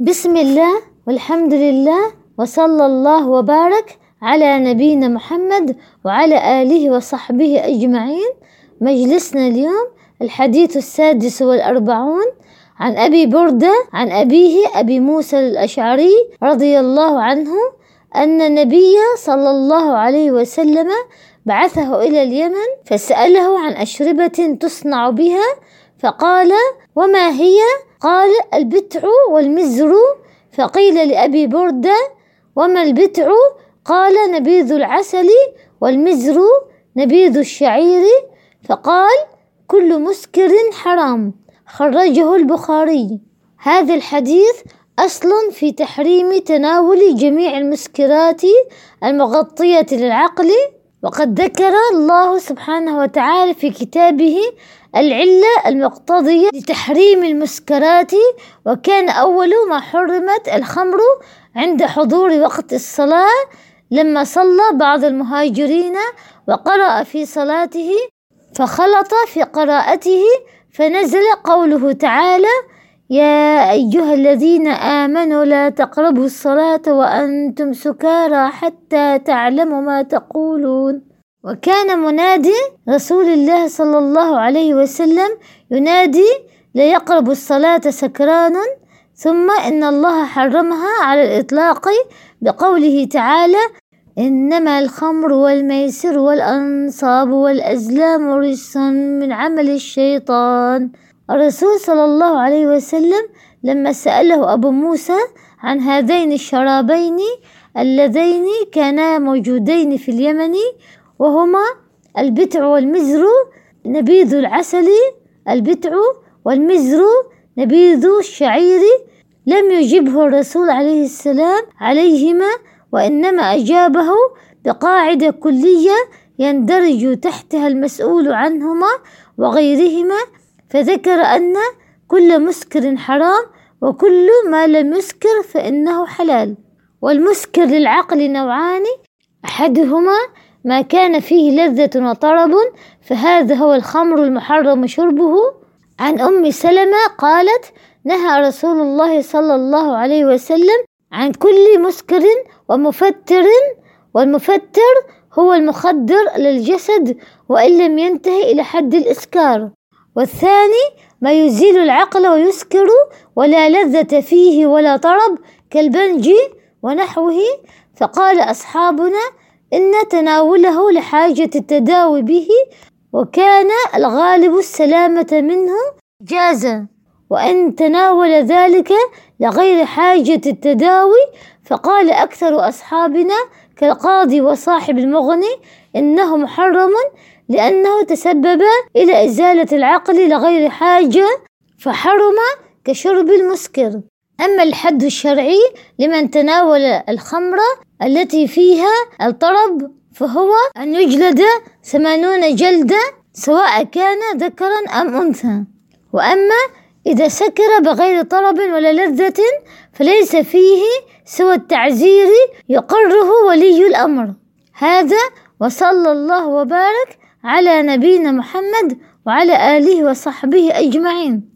بسم الله والحمد لله وصلى الله وبارك على نبينا محمد وعلى آله وصحبه أجمعين. مجلسنا اليوم الحديث السادس والأربعون عن أبي بردة عن أبيه أبي موسى الأشعري رضي الله عنه أن النبي صلى الله عليه وسلم بعثه إلى اليمن فسأله عن أشربة تصنع بها فقال وما هي؟ قال البتع والمزر فقيل لأبي بردة وما البتع؟ قال نبيذ العسل والمزر نبيذ الشعير فقال كل مسكر حرام. خرجه البخاري. هذا الحديث أصل في تحريم تناول جميع المسكرات المغطية للعقل وقد ذكر الله سبحانه وتعالى في كتابه العلة المقتضية لتحريم المسكرات وكان أول ما حرمت الخمر عند حضور وقت الصلاة لما صلى بعض المهاجرين وقرأ في صلاته فخلط في قراءته فنزل قوله تعالى يا أيها الذين آمنوا لا تقربوا الصلاة وأنتم سكارى حتى تعلموا ما تقولون وكان منادي رسول الله صلى الله عليه وسلم ينادي لا يقرب الصلاة سكران ثم إن الله حرمها على الإطلاق بقوله تعالى إنما الخمر والميسر والأنصاب والأزلام رجس من عمل الشيطان. الرسول صلى الله عليه وسلم لما سأله أبو موسى عن هذين الشرابين اللذين كانا موجودين في اليمن وهما البتع والمزر نبيذ العسل البتع والمزر نبيذ الشعير. لم يجبه الرسول عليه السلام عليهما وإنما أجابه بقاعدة كلية يندرج تحتها المسؤول عنهما وغيرهما. فذكر أن كل مسكر حرام وكل ما لم يسكر فإنه حلال. والمسكر للعقل نوعان أحدهما ما كان فيه لذة وطرب فهذا هو الخمر المحرم شربه. عن أم سلمة قالت نهى رسول الله صلى الله عليه وسلم عن كل مسكر ومفتر والمفتر هو المخدر للجسد وإن لم ينتهي إلى حد الإسكار. والثاني ما يزيل العقل ويسكر ولا لذة فيه ولا طرب كالبنج ونحوه. فقال أصحابنا إن تناوله لحاجة التداوي به وكان الغالب السلامة منه جازا. وأن تناول ذلك لغير حاجة التداوي فقال أكثر أصحابنا كالقاضي وصاحب المغني إنه محرم لأنه تسبب إلى إزالة العقل لغير حاجة فحرم كشرب المسكر. أما الحد الشرعي لمن تناول الخمر التي فيها الطرب فهو أن يجلد ثمانون جلدة سواء كان ذكرا أم أنثى. وأما إذا سكر بغير طرب ولا لذة فليس فيه سوى التعزير يقره ولي الأمر. هذا وصلى الله وبارك على نبينا محمد وعلى آله وصحبه أجمعين.